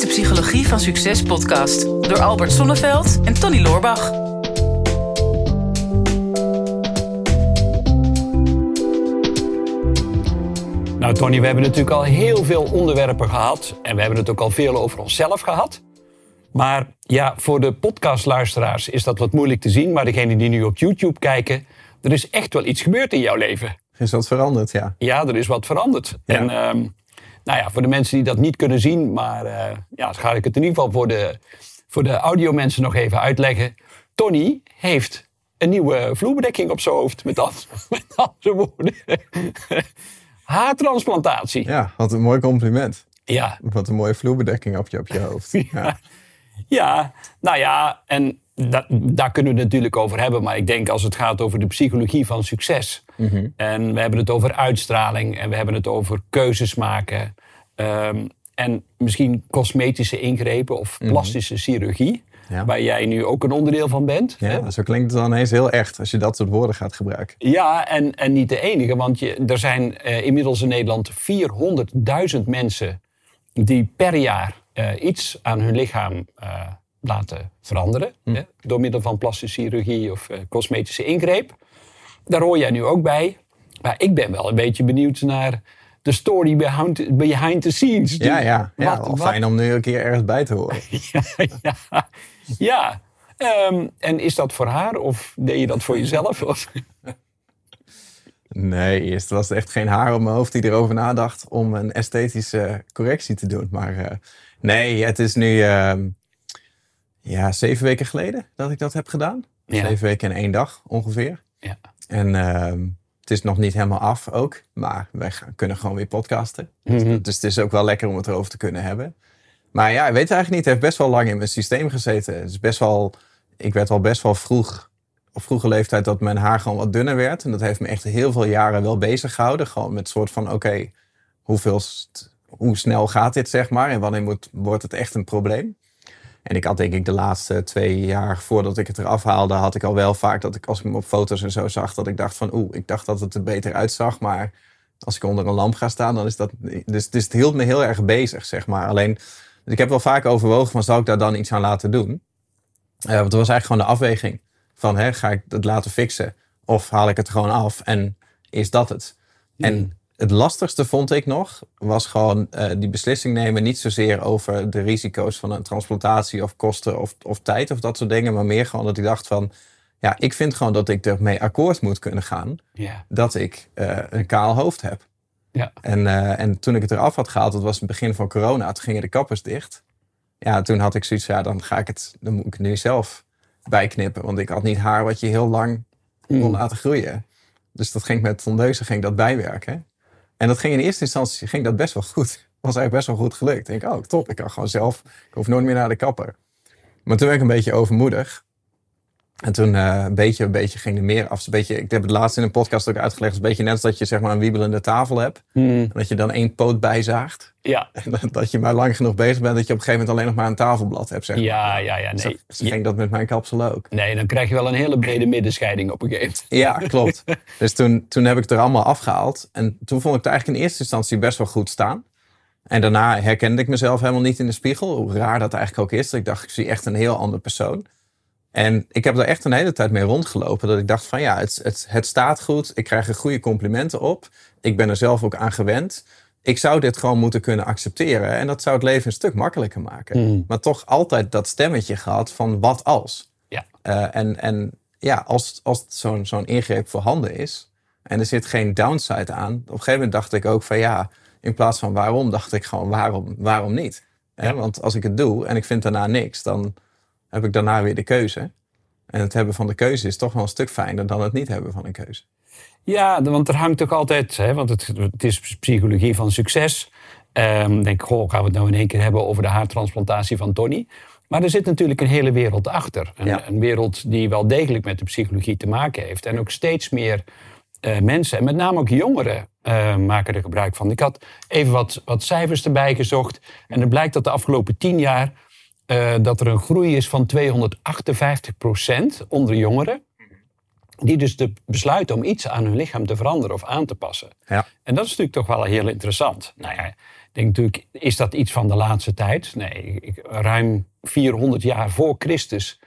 is de Psychologie van Succes podcast door Albert Sonneveld en Tony Loorbach. Nou, Tony, we hebben natuurlijk al heel veel onderwerpen gehad. En we hebben het ook al veel over onszelf gehad. Maar ja, voor de podcastluisteraars is dat wat moeilijk te zien. Maar degenen die nu op YouTube kijken, er is echt wel iets gebeurd in jouw leven. Is wat veranderd, ja. Ja, er is wat veranderd. Ja. En ehm, nou ja, voor de mensen die dat niet kunnen zien, maar eh, ja, dan ga ik het in ieder geval voor de, voor de audiomensen nog even uitleggen. Tony heeft een nieuwe vloerbedekking op zijn hoofd, met, al, met andere woorden. Haartransplantatie. Ja, wat een mooi compliment. Ja, Wat een mooie vloerbedekking op je, op je hoofd. Ja. ja, nou ja, en da- daar kunnen we het natuurlijk over hebben. Maar ik denk als het gaat over de psychologie van succes. En we hebben het over uitstraling en we hebben het over keuzes maken. ehm, en misschien cosmetische ingrepen of plastische chirurgie. Ja. Waar jij nu ook een onderdeel van bent. hè? Ja, zo klinkt het dan ineens heel echt als je dat soort woorden gaat gebruiken. Ja, en, en niet de enige. Want je, er zijn eh, inmiddels in Nederland 400.000 mensen die per jaar eh, iets aan hun lichaam eh, laten veranderen. Hè, door middel van plastische chirurgie of eh, cosmetische ingreep. Daar hoor jij nu ook bij. Maar ik ben wel een beetje benieuwd naar de story behind, behind the scenes. Ja, ja. ja Wat- fijn om nu een keer ergens bij te horen. ja, ja. ja. Ehm, en is dat voor haar of deed je dat voor jezelf? Of? Nee, eerst was er echt geen haar op mijn hoofd die erover nadacht om een esthetische correctie te doen. Maar eh, nee, het is nu ehm, ja, zeven weken geleden dat ik dat heb gedaan. Ja. Zeven weken en één dag ongeveer. Ja. En ehm, het is nog niet helemaal af ook, maar wij gaan, kunnen gewoon weer podcasten. Mhm. Dus het is ook wel lekker om het erover te kunnen hebben. Maar ja, ik weet het eigenlijk niet. Het heeft best wel lang in mijn systeem gezeten. Het is best wel, ik werd al best wel vroeg, op vroege leeftijd, dat mijn haar gewoon wat dunner werd. En dat heeft me echt heel veel jaren wel bezig gehouden. Gewoon met soort van, oké, hoeveel, hoe snel gaat dit, zeg maar? En wanneer moet, wordt het echt een probleem? En ik had denk ik de laatste twee jaar voordat ik het eraf haalde, had ik al wel vaak dat ik als ik hem op foto's en zo zag, dat ik dacht van oeh, ik dacht dat het er beter uitzag, maar als ik onder een lamp ga staan, dan is dat. Dus, dus het hield me heel erg bezig, zeg maar. Alleen, dus ik heb wel vaak overwogen van zou ik daar dan iets aan laten doen? Eh, want het was eigenlijk gewoon de afweging van hè, ga ik het laten fixen of haal ik het gewoon af en is dat het? En het lastigste vond ik nog, was gewoon eh, die beslissing nemen. Niet zozeer over de risico's van een transplantatie of kosten of, of tijd of dat soort dingen. Maar meer gewoon dat ik dacht van, ja, ik vind gewoon dat ik ermee akkoord moet kunnen gaan. Ja. Dat ik eh, een kaal hoofd heb. Ja. En, eh, en toen ik het eraf had gehaald, dat was het begin van corona, toen gingen de kappers dicht. Ja, toen had ik zoiets, ja, dan ga ik het, dan moet ik het nu zelf bijknippen. Want ik had niet haar wat je heel lang kon laten groeien. Dus dat ging met tondeuzen ging dat bijwerken. En dat ging in eerste instantie ging dat best wel goed. Was eigenlijk best wel goed gelukt. Ik denk, oh top, ik kan gewoon zelf, ik hoef nooit meer naar de kapper. Maar toen werd ik een beetje overmoedig. En toen eh, een beetje, een beetje ging er meer af. Een beetje, ik heb het laatst in een podcast ook uitgelegd. Het is een beetje net als dat je zeg maar een wiebelende tafel hebt. En dat je dan één poot bijzaagt. Ja. En dat- dat je maar lang genoeg bezig bent dat je op een gegeven moment alleen nog maar een tafelblad hebt. Zeg maar. Ja, ja, ja. Dus Nee. dat- Zo ging dat met mijn kapsel ook. nee, dan krijg je wel een hele brede middenscheiding op een gegeven moment. Ja, klopt. dus toen, toen heb ik het er allemaal afgehaald. En toen vond ik het eigenlijk in eerste instantie best wel goed staan. En daarna herkende ik mezelf helemaal niet in de spiegel. Hoe raar dat eigenlijk ook is. Ik dacht, ik zie echt een heel ander persoon. En ik heb er echt een hele tijd mee rondgelopen. Dat ik dacht van ja, het, het, het staat goed. Ik krijg er goede complimenten op. Ik ben er zelf ook aan gewend. Ik zou dit gewoon moeten kunnen accepteren. En dat zou het leven een stuk makkelijker maken. Maar toch altijd dat stemmetje gehad van wat als. Ja. Eh, en, en ja, als, als zo'n zo'n ingreep voorhanden is en er zit geen downside aan. Op een gegeven moment dacht ik ook van ja, in plaats van waarom, dacht ik gewoon waarom, waarom niet? Hè, Want als ik het doe en ik vind daarna niks, dan heb ik daarna weer de keuze. En het hebben van de keuze is toch wel een stuk fijner dan het niet hebben van een keuze. Ja, want er hangt ook altijd, hè, want het, het is psychologie van succes. Ehm denk, goh, gaan we het nou in één keer hebben over de haartransplantatie van Tony? Maar er zit natuurlijk een hele wereld achter. Een, Ja. een wereld die wel degelijk met de psychologie te maken heeft. En ook steeds meer eh, mensen, en met name ook jongeren, eh, maken er gebruik van. Ik had even wat, wat cijfers erbij gezocht. En het blijkt dat de afgelopen tien jaar eh, dat er een groei is van 258 procent onder jongeren. Die dus de besluiten om iets aan hun lichaam te veranderen of aan te passen. Ja. En dat is natuurlijk toch wel heel interessant. Nou ja, denk natuurlijk, is dat iets van de laatste tijd? Nee, ik, ruim 400 jaar voor Christus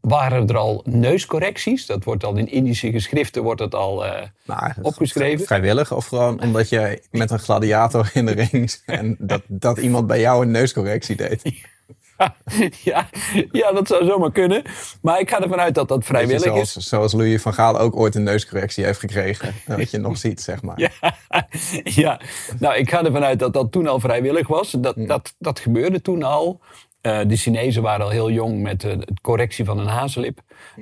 waren er al neuscorrecties. Dat wordt al in Indische geschriften wordt het al uh, nou, opgeschreven. Vrijwillig of gewoon omdat je met een gladiator in de ring en dat, dat iemand bij jou een neuscorrectie deed? ja, ja, dat zou zomaar kunnen. Maar ik ga ervan uit dat dat vrijwillig zoals, is. Zoals Louis van Gaal ook ooit een neuscorrectie heeft gekregen. Dat je nog ziet, zeg maar. Ja, ja, nou ik ga ervan uit dat dat toen al vrijwillig was. Dat, dat, dat gebeurde toen al. Uh, de Chinezen waren al heel jong met uh, de correctie van een hazenlip.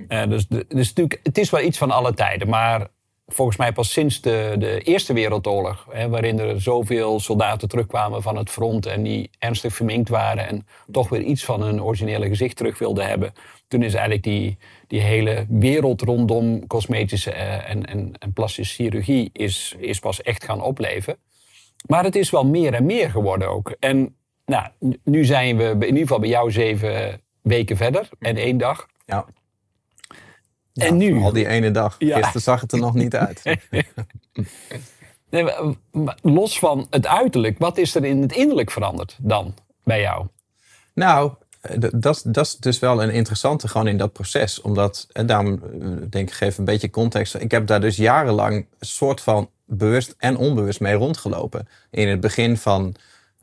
Uh, dus, de, dus natuurlijk, het is wel iets van alle tijden. Maar volgens mij pas sinds de, de Eerste Wereldoorlog, hè, waarin er zoveel soldaten terugkwamen van het front en die ernstig verminkt waren en toch weer iets van hun originele gezicht terug wilden hebben. Toen is eigenlijk die, die hele wereld rondom cosmetische eh, en, en, en plastische chirurgie is, is pas echt gaan opleven. Maar het is wel meer en meer geworden ook. En nou, nu zijn we in ieder geval bij jou zeven weken verder en één dag. Ja en nu? Al die ene dag. Ja. Gisteren zag het er nog niet uit. nee, los van het uiterlijk, wat is er in het innerlijk veranderd dan bij jou? Nou, dat, dat is dus wel een interessante gewoon in dat proces. Omdat, en daarom eh, denk ik, geef een beetje context. Ik heb daar dus jarenlang een soort van bewust en onbewust mee rondgelopen. In het begin van,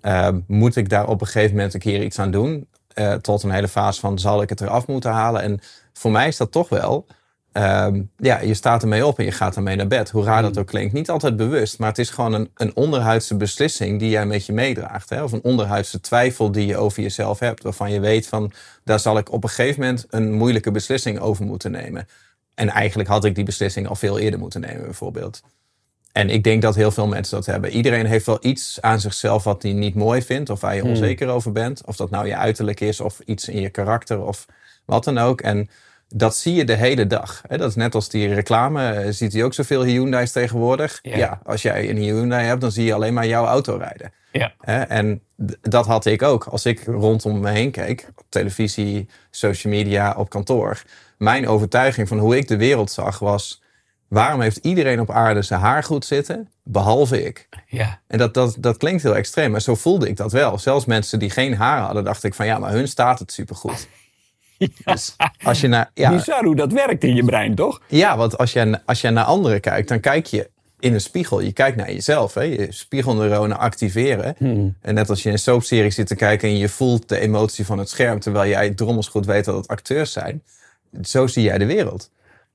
uh, moet ik daar op een gegeven moment een keer iets aan doen? Uh, tot een hele fase van, zal ik het eraf moeten halen? En voor mij is dat toch wel Um, ja, je staat ermee op en je gaat ermee naar bed. Hoe raar dat hmm. ook klinkt. Niet altijd bewust, maar het is gewoon een, een onderhuidse beslissing die jij met je meedraagt. Hè? Of een onderhuidse twijfel die je over jezelf hebt. Waarvan je weet van, daar zal ik op een gegeven moment een moeilijke beslissing over moeten nemen. En eigenlijk had ik die beslissing al veel eerder moeten nemen, bijvoorbeeld. En ik denk dat heel veel mensen dat hebben. Iedereen heeft wel iets aan zichzelf wat hij niet mooi vindt. Of waar je hmm. onzeker over bent. Of dat nou je uiterlijk is of iets in je karakter of wat dan ook. En dat zie je de hele dag. Dat is net als die reclame. Eh, ziet hij ook zoveel Hyundai's tegenwoordig? Ja. als jij een Hyundai hebt, dan zie je alleen maar jouw auto rijden. Ja. En dat had ik ook. Als ik rondom me heen keek, op televisie, social media, op kantoor. Mijn overtuiging van hoe ik de wereld zag was... waarom heeft iedereen op aarde zijn haar goed zitten, behalve ik? Ja. En dat, dat, dat klinkt heel extreem, maar zo voelde ik dat wel. Zelfs mensen die geen haar hadden, dacht ik van... ja, maar hun staat het supergoed. Dus als je naar, ja, Bizar hoe dat werkt in je brein, toch? Ja, want als je, als je naar anderen kijkt, dan kijk je in een spiegel. Je kijkt naar jezelf. Hè? Je spiegelneuronen activeren. Hmm. En net als je in een soapserie zit te kijken en je voelt de emotie van het scherm, terwijl jij drommels goed weet dat het acteurs zijn. Zo zie jij de wereld.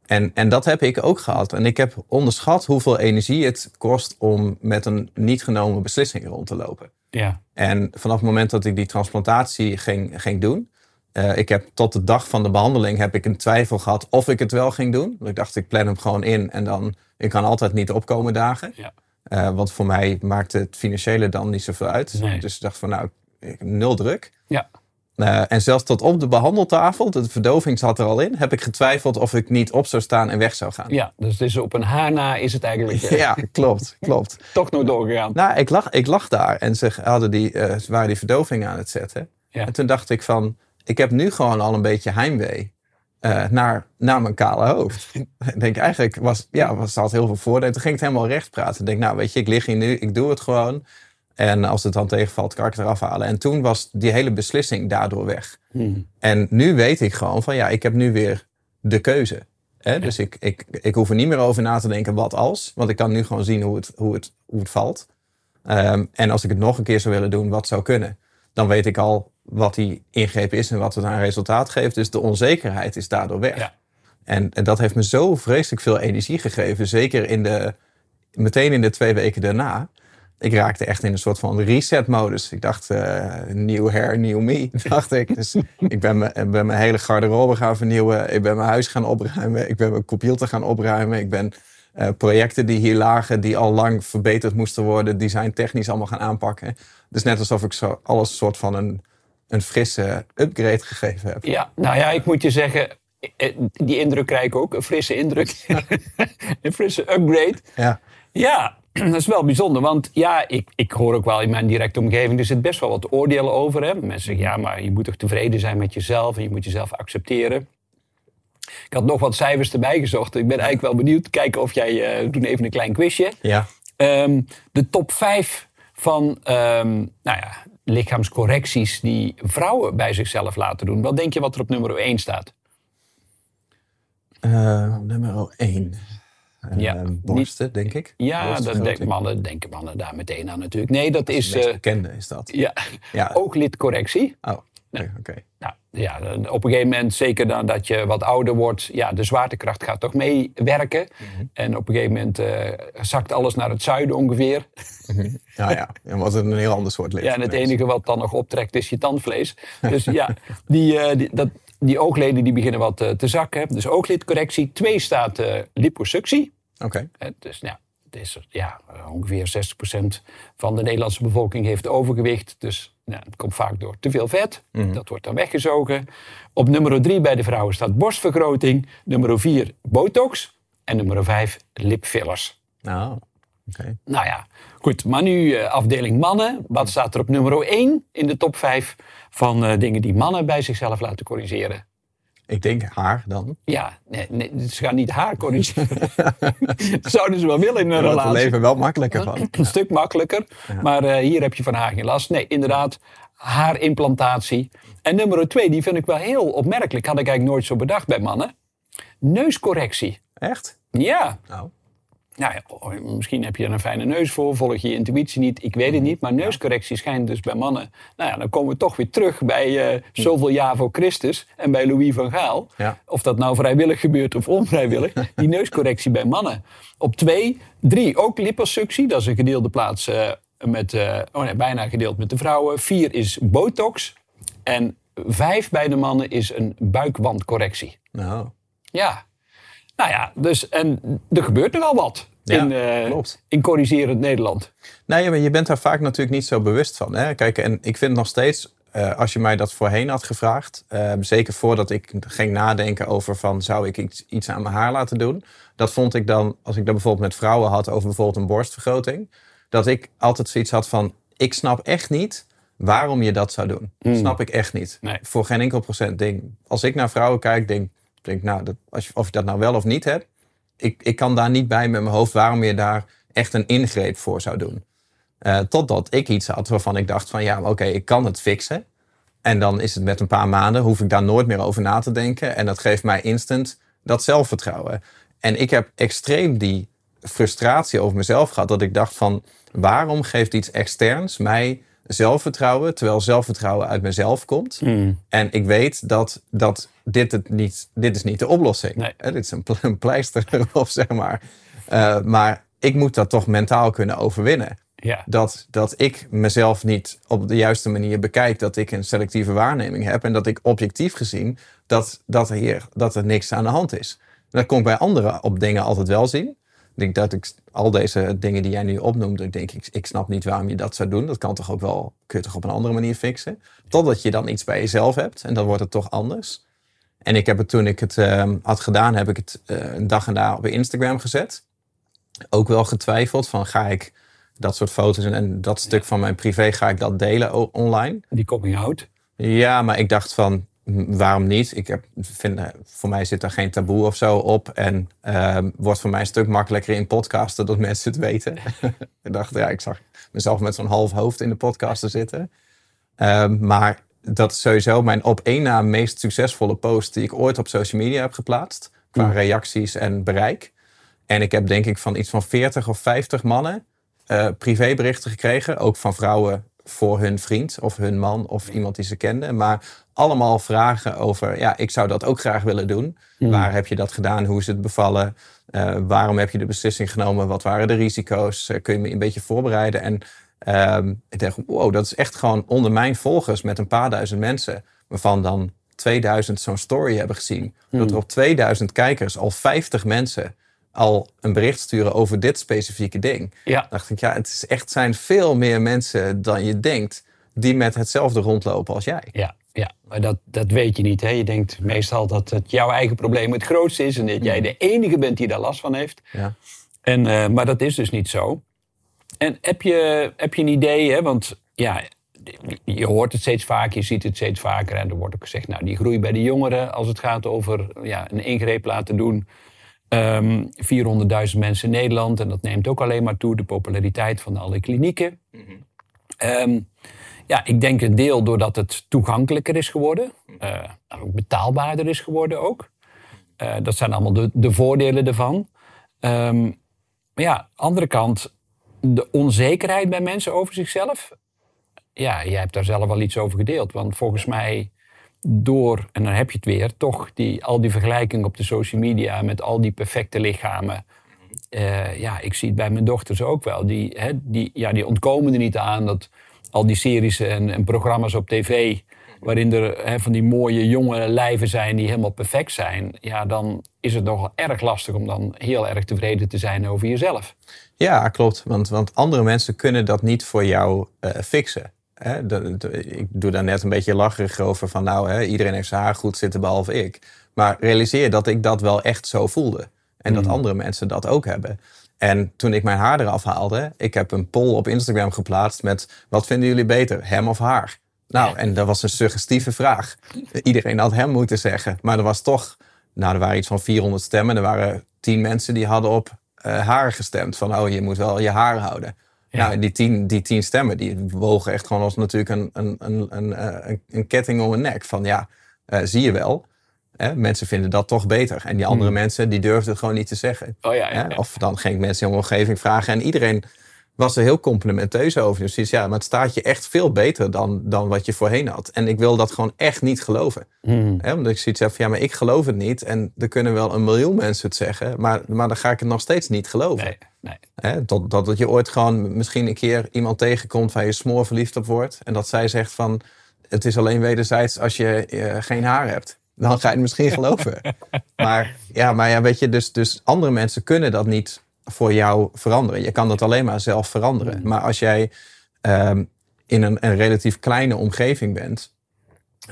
En, en dat heb ik ook gehad. En ik heb onderschat hoeveel energie het kost om met een niet genomen beslissing rond te lopen. Ja. En vanaf het moment dat ik die transplantatie ging, ging doen, uh, ik heb tot de dag van de behandeling heb ik een twijfel gehad of ik het wel ging doen. Ik dacht, ik plan hem gewoon in en dan, ik kan altijd niet opkomen dagen. Ja. Uh, want voor mij maakt het financiële dan niet zoveel uit. Dus ik dacht van, nou, ik, nul druk. Ja. Uh, en zelfs tot op de behandeltafel, de verdoving zat er al in, heb ik getwijfeld of ik niet op zou staan en weg zou gaan. Ja, dus is op een haar na is het eigenlijk. ja, klopt, klopt. Toch nooit doorgegaan. Nou, ik lag, ik lag daar en ze hadden die, uh, waren die verdoving aan het zetten. Ja. En toen dacht ik van, ik heb nu gewoon al een beetje heimwee uh, naar, naar mijn kale hoofd. ik denk eigenlijk, was, ja, was, had heel veel voordelen. Toen ging ik het helemaal recht praten. Ik denk, nou weet je, ik lig hier nu, ik doe het gewoon. En als het dan tegenvalt, kan ik het eraf halen. En toen was die hele beslissing daardoor weg. Hmm. En nu weet ik gewoon van, ja, ik heb nu weer de keuze. Hè? Dus ik, ik, ik hoef er niet meer over na te denken wat als. Want ik kan nu gewoon zien hoe het, hoe het, hoe het valt. Um, en als ik het nog een keer zou willen doen, wat zou kunnen. Dan weet ik al, wat die ingreep is en wat het aan resultaat geeft. Dus de onzekerheid is daardoor weg. Ja. En, en, dat heeft me zo vreselijk veel energie gegeven. Zeker in de, meteen in de twee weken daarna. Ik raakte echt in een soort van reset-modus. Ik dacht, uh, nieuw hair, nieuw me, dacht ik. Dus ik ben, me, ben mijn hele garderobe gaan vernieuwen. Ik ben mijn huis gaan opruimen. Ik ben mijn computer gaan opruimen. Ik ben uh, projecten die hier lagen, die al lang verbeterd moesten worden, design technisch allemaal gaan aanpakken. Dus net alsof ik zo alles soort van een een frisse upgrade gegeven heb. Ja, nou ja, ik moet je zeggen, eh, die indruk krijg ik ook. Een frisse indruk. een frisse upgrade. Ja. Ja, dat is wel bijzonder. Want ja, ik, ik hoor ook wel in mijn directe omgeving... er zit best wel wat oordelen over. Hè? Mensen zeggen, ja, maar je moet toch tevreden zijn met jezelf... en je moet jezelf accepteren. Ik had nog wat cijfers erbij gezocht. Ik ben eigenlijk wel benieuwd. Kijken of jij... Uh, doen even een klein quizje. Ja. Um, de top 5 van ehm, nou ja, lichaamscorrecties die vrouwen bij zichzelf laten doen. Wat denk je wat er op nummer 1 staat? Uh, nummer 1. Uh, Ja, borsten, denk ik. Ja, dat denk, mannen, denken mannen daar meteen aan natuurlijk. Nee, dat is meest eh, bekende is dat. ja, Ja. ooglidcorrectie. Oh, oké. Nou, ja, op een gegeven moment, zeker dan dat je wat ouder wordt, ja, de zwaartekracht gaat toch meewerken. Mhm. En op een gegeven moment eh, zakt alles naar het zuiden ongeveer. Ja, ja. En was het een heel ander soort lid. Ja, en het enige wat dan nog optrekt is je tandvlees. Dus ja, die, eh, die, dat, die oogleden die beginnen wat eh, te zakken. Dus ooglidcorrectie. Twee staat liposuctie. Oké. Dus nou, het is, ja, eh, ongeveer 60% van de Nederlandse bevolking heeft overgewicht. Dus nou, het komt vaak door te veel vet. Dat wordt dan weggezogen. Op nummer 3 bij de vrouwen staat borstvergroting. Nummer 4 botox. En nummer 5 lipfillers. Nou, oké. Nou ja, goed. Maar nu eh, afdeling mannen. Wat staat er op nummer 1 in de top 5 van eh, dingen die mannen bij zichzelf laten corrigeren? Ik denk haar dan. Ja, nee, nee, ze gaan niet haar corrigeren. dat zouden ze wel willen in een Daar wordt het relatie. leven wel makkelijker van. Een stuk makkelijker. Maar eh, hier heb je van haar geen last. Nee, inderdaad, haarimplantatie. En nummer 2, die vind ik wel heel opmerkelijk. Had ik eigenlijk nooit zo bedacht bij mannen. Neuscorrectie. Echt? Ja, Nou, Nou ja, oh, misschien heb je er een fijne neus voor, volg je je intuïtie niet, ik weet het niet. Maar neuscorrectie schijnt dus bij mannen. Nou ja, dan komen we toch weer terug bij eh, zoveel jaar voor Christus en bij Louis van Gaal. Ja. Of dat nou vrijwillig gebeurt of onvrijwillig. Die neuscorrectie bij mannen. Op twee, drie, ook liposuctie. Dat is een gedeelde plaats eh, met, eh, oh nee, bijna gedeeld met de vrouwen. Vier is botox. En vijf bij de mannen is een buikwandcorrectie. nou. Ja. Nou ja, dus en er gebeurt nogal wat Ja, in, eh, klopt. in corrigerend Nederland. Nee, maar je bent daar vaak natuurlijk niet zo bewust van. Hè? Kijk, en ik vind nog steeds, eh, als je mij dat voorheen had gevraagd, eh, zeker voordat ik ging nadenken over van zou ik iets, iets aan mijn haar laten doen, dat vond ik dan, als ik dat bijvoorbeeld met vrouwen had over bijvoorbeeld een borstvergroting, dat ik altijd zoiets had van, ik snap echt niet waarom je dat zou doen. Snap ik echt niet. Nee. Voor geen enkel procent ding. Als ik naar vrouwen kijk, denk denk nou, dat, als je, of je dat nou wel of niet hebt, ik, ik kan daar niet bij met mijn hoofd waarom je daar echt een ingreep voor zou doen. Eh, totdat ik iets had waarvan ik dacht van ja, oké, ik kan het fixen. En dan is het met een paar maanden, hoef ik daar nooit meer over na te denken. En dat geeft mij instant dat zelfvertrouwen. En ik heb extreem die frustratie over mezelf gehad. Dat ik dacht van waarom geeft iets externs mij zelfvertrouwen. Terwijl zelfvertrouwen uit mezelf komt. En ik weet dat, dat dit, het niet, dit is niet de oplossing. Nee. Eh, dit is een, pl- een pleister erop, zeg maar. Eh, maar ik moet dat toch mentaal kunnen overwinnen Ja. dat, dat ik mezelf niet op de juiste manier bekijk. Dat ik een selectieve waarneming heb. En dat ik objectief gezien dat, dat, er, hier, dat er niks aan de hand is. Dat kon ik bij anderen op dingen altijd wel zien. Ik denk dat ik al deze dingen die jij nu opnoemt, ik denk ik, ik snap niet waarom je dat zou doen. Dat kan toch ook wel, kun je toch op een andere manier fixen. Totdat je dan iets bij jezelf hebt en dan wordt het toch anders. En ik heb het toen ik het ehm, had gedaan, heb ik het eh, een dag en daar op Instagram gezet. Ook wel getwijfeld van ga ik dat soort foto's en, en dat stuk van mijn privé ga ik dat delen online. Die coming out. Ja, maar ik dacht van waarom niet? Ik heb, vind, eh, voor mij zit er geen taboe of zo op. En ehm, wordt voor mij een stuk makkelijker in podcasten dat mensen het weten. ik dacht, ja, ik zag mezelf met zo'n half hoofd in de podcast te zitten. Ehm, maar dat is sowieso mijn op één na meest succesvolle post die ik ooit op social media heb geplaatst. Qua reacties en bereik. En ik heb denk ik van iets van 40 of 50 mannen eh, privéberichten gekregen. Ook van vrouwen voor hun vriend of hun man of iemand die ze kenden. Maar allemaal vragen over, ja, ik zou dat ook graag willen doen. Waar heb je dat gedaan? Hoe is het bevallen? Eh, waarom heb je de beslissing genomen? Wat waren de risico's? Eh, kun je me een beetje voorbereiden? En ehm, ik dacht, wow, dat is echt gewoon onder mijn volgers met een paar duizend mensen. Waarvan dan 2000 zo'n story hebben gezien. Dat er op 2000 kijkers al 50 mensen al een bericht sturen over dit specifieke ding. Ja. dacht ik, ja, het is echt, zijn veel meer mensen dan je denkt die met hetzelfde rondlopen als jij. Ja, ja. maar dat, dat weet je niet. Hè? Je denkt meestal dat het jouw eigen probleem het grootste is en dat jij de enige bent die daar last van heeft. Ja. En, eh, maar dat is dus niet zo. En heb je, heb je een idee, hè? want ja, je hoort het steeds vaker, je ziet het steeds vaker. En er wordt ook gezegd, nou, die groei bij de jongeren als het gaat over ja, een ingreep laten doen. Ehm 400.000 mensen in Nederland en dat neemt ook alleen maar toe, de populariteit van alle klinieken. Ehm, ja, ik denk een deel doordat het toegankelijker is geworden. Uh, ook betaalbaarder is geworden ook. Uh, dat zijn allemaal de, de voordelen ervan. Um, maar ja, andere kant, de onzekerheid bij mensen over zichzelf. Ja, jij hebt daar zelf al iets over gedeeld. Want volgens mij door, en dan heb je het weer, toch die, al die vergelijking op de social media met al die perfecte lichamen. Uh, ja, ik zie het bij mijn dochters ook wel. Die, hè, die, ja, die ontkomen er niet aan dat al die series en, en programma's op tv, waarin er van die mooie jonge lijven zijn die helemaal perfect zijn, ja, dan is het nogal erg lastig om dan heel erg tevreden te zijn over jezelf. Ja, klopt. Want, want andere mensen kunnen dat niet voor jou uh, fixen. Hè? De, de, ik doe daar net een beetje lacherig over van nou, hè, iedereen heeft zijn haar goed zitten behalve ik. Maar realiseer dat ik dat wel echt zo voelde. En dat andere mensen dat ook hebben. En toen ik mijn haar eraf haalde, ik heb een poll op Instagram geplaatst met wat vinden jullie beter, hem of haar? Nou, en dat was een suggestieve vraag. Iedereen had hem moeten zeggen. Maar er was toch, nou, er waren iets van 400 stemmen. Er waren 10 mensen die hadden op uh, haar gestemd. Van, oh, je moet wel je haar houden. Ja. Nou, die tien, die tien stemmen, die wogen echt gewoon als natuurlijk een, een, een, een, een, een ketting om een nek. Van ja, uh, zie je wel. Hè, mensen vinden dat toch beter. En die andere hmm. mensen, die durfden het gewoon niet te zeggen. Oh, ja, ja, Of dan ging ik mensen in de omgeving vragen. En iedereen was er heel complimenteus over. Dus ja, maar het staat je echt veel beter dan, dan wat je voorheen had. En ik wil dat gewoon echt niet geloven. Mm. Hè, omdat ik zoiets heb van, ja, maar ik geloof het niet. En er kunnen wel een miljoen mensen het zeggen. Maar, maar dan ga ik het nog steeds niet geloven. Nee, nee. Hè, dat, dat je ooit gewoon misschien een keer iemand tegenkomt waar je smoor verliefd op wordt. En dat zij zegt van, het is alleen wederzijds als je uh, geen haar hebt dan ga je het misschien geloven. maar ja, maar ja, weet je, dus, dus andere mensen kunnen dat niet voor jou veranderen. Je kan dat alleen maar zelf veranderen. Mm. Maar als jij um, in een, een, relatief kleine omgeving bent,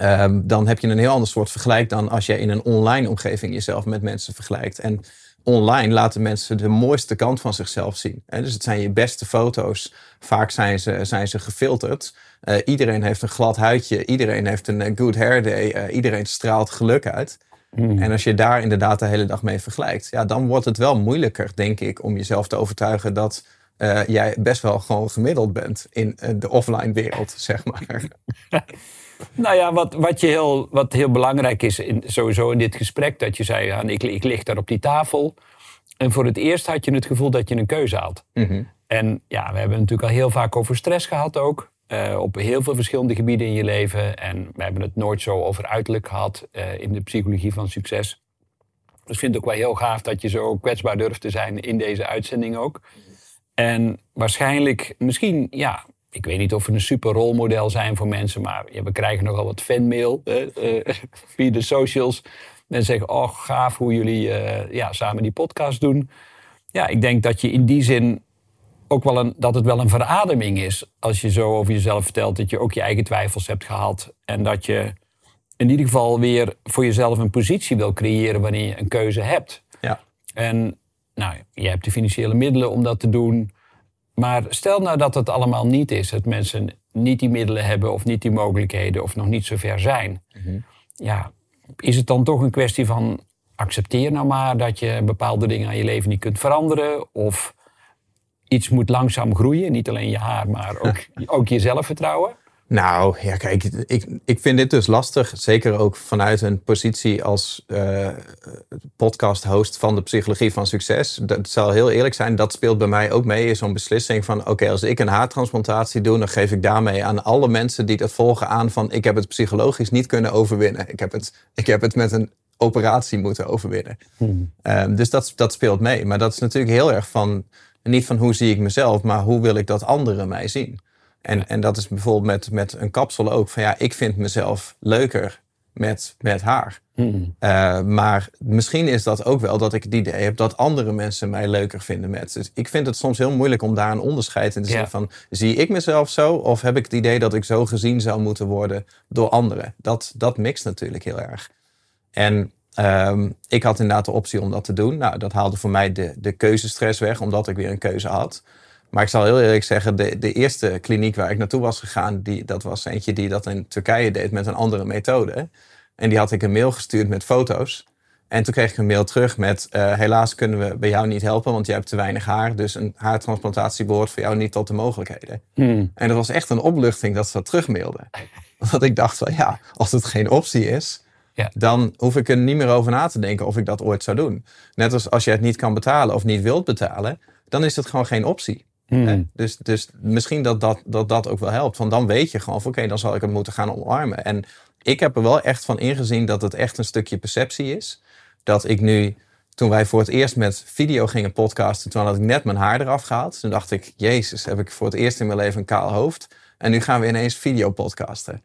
um, dan heb je een heel ander soort vergelijk dan als je in een online omgeving jezelf met mensen vergelijkt. En online laten mensen de mooiste kant van zichzelf zien. Dus het zijn je beste foto's. Vaak zijn ze, zijn ze gefilterd. Uh, iedereen heeft een glad huidje. Iedereen heeft een uh, good hair day. Uh, iedereen straalt geluk uit. Mm. En als je daar inderdaad de hele dag mee vergelijkt, ja, dan wordt het wel moeilijker, denk ik, om jezelf te overtuigen dat jij best wel gewoon gemiddeld bent in de offline wereld, zeg maar. Nou ja, wat, wat, je heel, wat heel belangrijk is in, sowieso in dit gesprek, dat je zei, ja, ik, ik lig daar op die tafel. En voor het eerst had je het gevoel dat je een keuze had. Mhm. En ja, we hebben het natuurlijk al heel vaak over stress gehad ook. Uh, op heel veel verschillende gebieden in je leven. En we hebben het nooit zo over uiterlijk gehad uh, in de psychologie van succes. Dus ik vind het ook wel heel gaaf dat je zo kwetsbaar durft te zijn in deze uitzending ook. En waarschijnlijk, misschien, ja, ik weet niet of we een super rolmodel zijn voor mensen, maar we krijgen nogal wat fanmail uh, via de socials. Mensen zeggen, oh gaaf hoe jullie ja, samen die podcast doen. Ja, ik denk dat je in die zin ook wel een, dat het wel een verademing is. Als je zo over jezelf vertelt dat je ook je eigen twijfels hebt gehad. En dat je in ieder geval weer voor jezelf een positie wil creëren wanneer je een keuze hebt. Ja. En nou, je hebt de financiële middelen om dat te doen. Maar stel nou dat het allemaal niet is. Dat mensen niet die middelen hebben of niet die mogelijkheden of nog niet zo ver zijn. Mhm. Ja, is het dan toch een kwestie van accepteer nou maar dat je bepaalde dingen aan je leven niet kunt veranderen? Of iets moet langzaam groeien, niet alleen je haar, maar ook, ook je zelfvertrouwen? Nou, ja, kijk, ik, ik vind dit dus lastig. Zeker ook vanuit een positie als uh, podcast-host van de Psychologie van Succes. Dat zal heel eerlijk zijn, dat speelt bij mij ook mee. Is zo'n beslissing van: oké, als ik een haartransplantatie doe, dan geef ik daarmee aan alle mensen die dat volgen aan van: ik heb het psychologisch niet kunnen overwinnen. Ik heb het, ik heb het met een operatie moeten overwinnen. Hmm. Um, dus dat, dat speelt mee. Maar dat is natuurlijk heel erg van: niet van hoe zie ik mezelf, maar hoe wil ik dat anderen mij zien. En, en dat is bijvoorbeeld met, met een kapsel ook. Van ja, ik vind mezelf leuker met, met haar. Hmm. Uh, maar misschien is dat ook wel dat ik het idee heb dat andere mensen mij leuker vinden met. Dus ik vind het soms heel moeilijk om daar een onderscheid in te zien van zie ik mezelf zo of heb ik het idee dat ik zo gezien zou moeten worden door anderen. Dat, dat mixt natuurlijk heel erg. En um, ik had inderdaad de optie om dat te doen. Nou, dat haalde voor mij de, de keuzestress weg, omdat ik weer een keuze had. Maar ik zal heel eerlijk zeggen, de, de eerste kliniek waar ik naartoe was gegaan, die, dat was eentje die dat in Turkije deed met een andere methode. En die had ik een mail gestuurd met foto's. En toen kreeg ik een mail terug met: eh, Helaas kunnen we bij jou niet helpen, want je hebt te weinig haar. Dus een haartransplantatie behoort voor jou niet tot de mogelijkheden. Hmm. En dat was echt een opluchting dat ze dat terugmailden. Want ik dacht van ja, als het geen optie is, Ja. dan hoef ik er niet meer over na te denken of ik dat ooit zou doen. Net als als je het niet kan betalen of niet wilt betalen, dan is het gewoon geen optie. Hmm. Dus, dus misschien dat dat, dat dat ook wel helpt. Want dan weet je gewoon van oké, dan zal ik het moeten gaan omarmen. En ik heb er wel echt van ingezien dat het echt een stukje perceptie is. Dat ik nu, toen wij voor het eerst met video gingen podcasten, toen had ik net mijn haar eraf gehaald. Toen dacht ik, jezus, heb ik voor het eerst in mijn leven een kaal hoofd. En nu gaan we ineens video podcasten.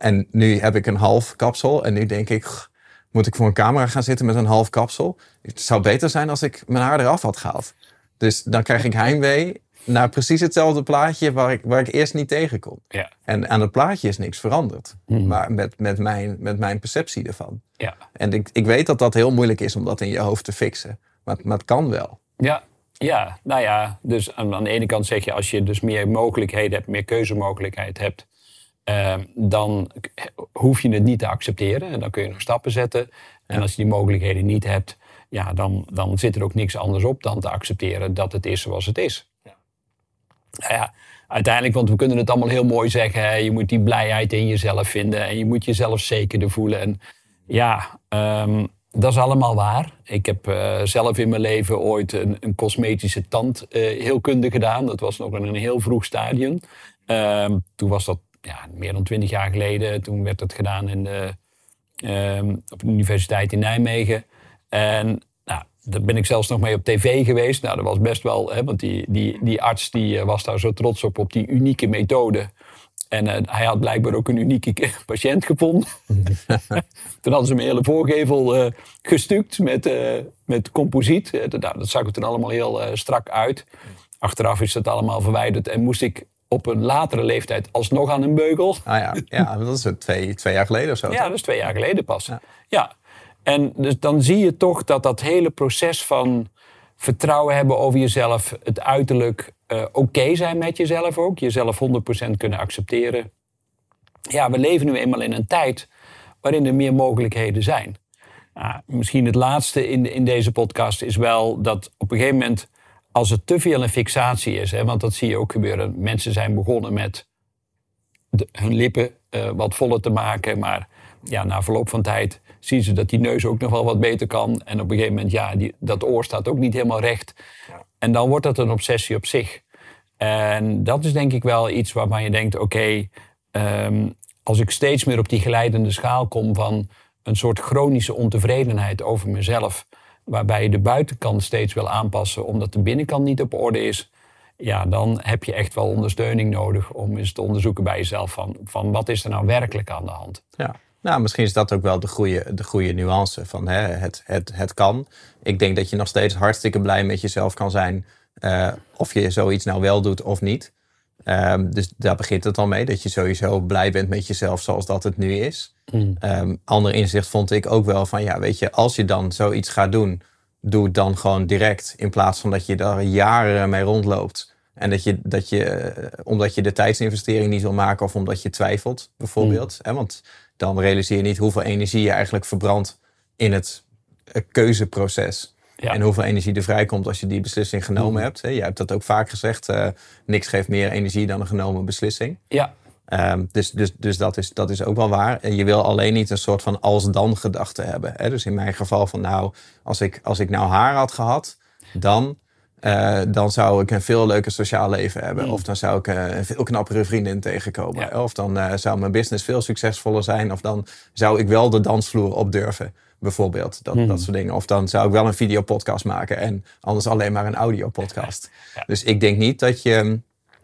En nu heb ik een half kapsel. En nu denk ik, "Gh, moet ik voor een camera gaan zitten met een half kapsel? Het zou beter zijn als ik mijn haar eraf had gehaald. Dus dan krijg ik heimwee naar precies hetzelfde plaatje waar ik, waar ik eerst niet tegen kon. Ja. En aan het plaatje is niks veranderd. Mhm. Maar met, met, mijn, met mijn perceptie ervan. Ja. En ik, ik weet dat dat heel moeilijk is om dat in je hoofd te fixen. Maar, maar het kan wel. Ja, ja, nou ja, dus aan, aan de ene kant zeg je, als je dus meer mogelijkheden hebt, meer keuzemogelijkheid hebt, eh, dan hoef je het niet te accepteren. En dan kun je nog stappen zetten. En als je die mogelijkheden niet hebt, ja, dan, dan zit er ook niks anders op dan te accepteren dat het is zoals het is. Nou ja, uiteindelijk, want we kunnen het allemaal heel mooi zeggen, hè, je moet die blijheid in jezelf vinden en je moet jezelf zekerder voelen. En ja, ehm, dat is allemaal waar. Ik heb eh, zelf in mijn leven ooit een, een cosmetische tandheelkunde gedaan. Dat was nog in een heel vroeg stadium. Ehm, toen was dat ja, meer dan twintig jaar geleden. Toen werd het gedaan in de, ehm, op de Universiteit in Nijmegen. En nou, daar ben ik zelfs nog mee op tv geweest. Nou, dat was best wel, hè, want die, die, die arts die eh, was daar zo trots op, op die unieke methode. En eh, hij had blijkbaar ook een unieke patiënt gevonden. toen hadden ze mijn hele voorgevel eh gestuukt met, met composiet. Dat, nou, dat zag er toen allemaal heel strak uit. Achteraf is dat allemaal verwijderd en moest ik op een latere leeftijd alsnog aan een beugel. Ah ja, ja dat is twee, twee jaar geleden of zo. Ja, dat is twee jaar geleden pas. Ja. En dus dan zie je toch dat dat hele proces van vertrouwen hebben over jezelf, het uiterlijk, eh, oké zijn met jezelf ook, jezelf 100% kunnen accepteren. Ja, we leven nu eenmaal in een tijd waarin er meer mogelijkheden zijn. Nou, misschien het laatste in, in deze podcast is wel dat op een gegeven moment, als het te veel een fixatie is, hè, want dat zie je ook gebeuren, mensen zijn begonnen met de- hun lippen eh, wat voller te maken. Maar ja, na verloop van tijd zien ze dat die neus ook nog wel wat beter kan. En op een gegeven moment, ja, die, dat oor staat ook niet helemaal recht. En dan wordt dat een obsessie op zich. En dat is denk ik wel iets waarvan je denkt, oké, ehm, als ik steeds meer op die glijdende schaal kom van een soort chronische ontevredenheid over mezelf, waarbij je de buitenkant steeds wil aanpassen omdat de binnenkant niet op orde is, ja, dan heb je echt wel ondersteuning nodig om eens te onderzoeken bij jezelf van, van wat is er nou werkelijk aan de hand. Ja. Nou, misschien is dat ook wel de goede, de goede nuance van hè, het, het, het kan. Ik denk dat je nog steeds hartstikke blij met jezelf kan zijn. eh, of je zoiets nou wel doet of niet. Ehm, dus daar begint het al mee. Dat je sowieso blij bent met jezelf zoals dat het nu is. Ehm, ander inzicht vond ik ook wel van, ja, weet je, als je dan zoiets gaat doen, doe het dan gewoon direct. In plaats van dat je daar jaren mee rondloopt. En dat je, dat je eh, omdat je de tijdsinvestering niet wil maken of omdat je twijfelt, bijvoorbeeld. Hè, want dan realiseer je niet hoeveel energie je eigenlijk verbrandt in het keuzeproces. Ja. En hoeveel energie er vrijkomt als je die beslissing genomen hebt. Hè. Je hebt dat ook vaak gezegd. eh, niks geeft meer energie dan een genomen beslissing. Ja, Ehm, dus dus, dus dat, is, dat is ook wel waar. En je wil alleen niet een soort van als-dan gedachte hebben. Hè? Dus in mijn geval van nou, als ik, als ik nou haar had gehad, dan, eh, dan zou ik een veel leuker sociaal leven hebben. Of dan zou ik eh, een veel knappere vriendin tegenkomen. Ja. Of dan zou mijn business veel succesvoller zijn. Of dan zou ik wel de dansvloer op durven. Bijvoorbeeld, dat, dat soort dingen. Of dan zou ik wel een videopodcast maken en anders alleen maar een audiopodcast. Ja. Dus ik denk niet dat je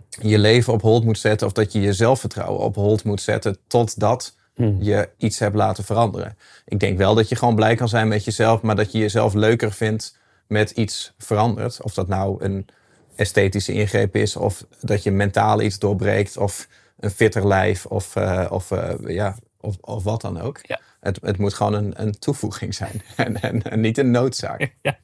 je leven op hold moet zetten of dat je je zelfvertrouwen op hold moet zetten totdat je iets hebt laten veranderen. Ik denk wel dat je gewoon blij kan zijn met jezelf, maar dat je jezelf leuker vindt met iets veranderd. Of dat nou een esthetische ingreep is, of dat je mentaal iets doorbreekt, of een fitter lijf, of, eh, of, eh, ja, of, of wat dan ook. Ja. Het, het moet gewoon een, een toevoeging zijn en, en, niet een noodzaak.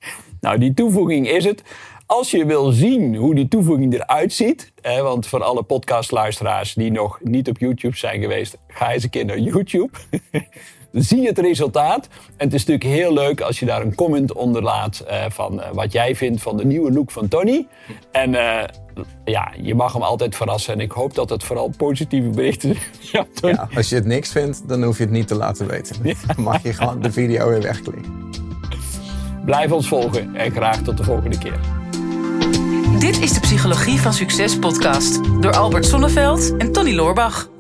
Nou, die toevoeging is het. als je wil zien hoe die toevoeging eruit ziet. Hè, want voor alle podcastluisteraars die nog niet op YouTube zijn geweest, ga eens een keer naar YouTube. Zie je het resultaat. En het is natuurlijk heel leuk als je daar een comment onder laat eh, van eh, wat jij vindt van de nieuwe look van Tony. En eh, ja, je mag hem altijd verrassen. En ik hoop dat het vooral positieve berichten zijn. Ja, Tony. Ja, als je het niks vindt, dan hoef je het niet te laten weten. Dan mag je gewoon de video weer wegklikken. Blijf ons volgen en graag tot de volgende keer. Dit is de Psychologie van Succes podcast door Albert Sonneveld en Tony Loorbach.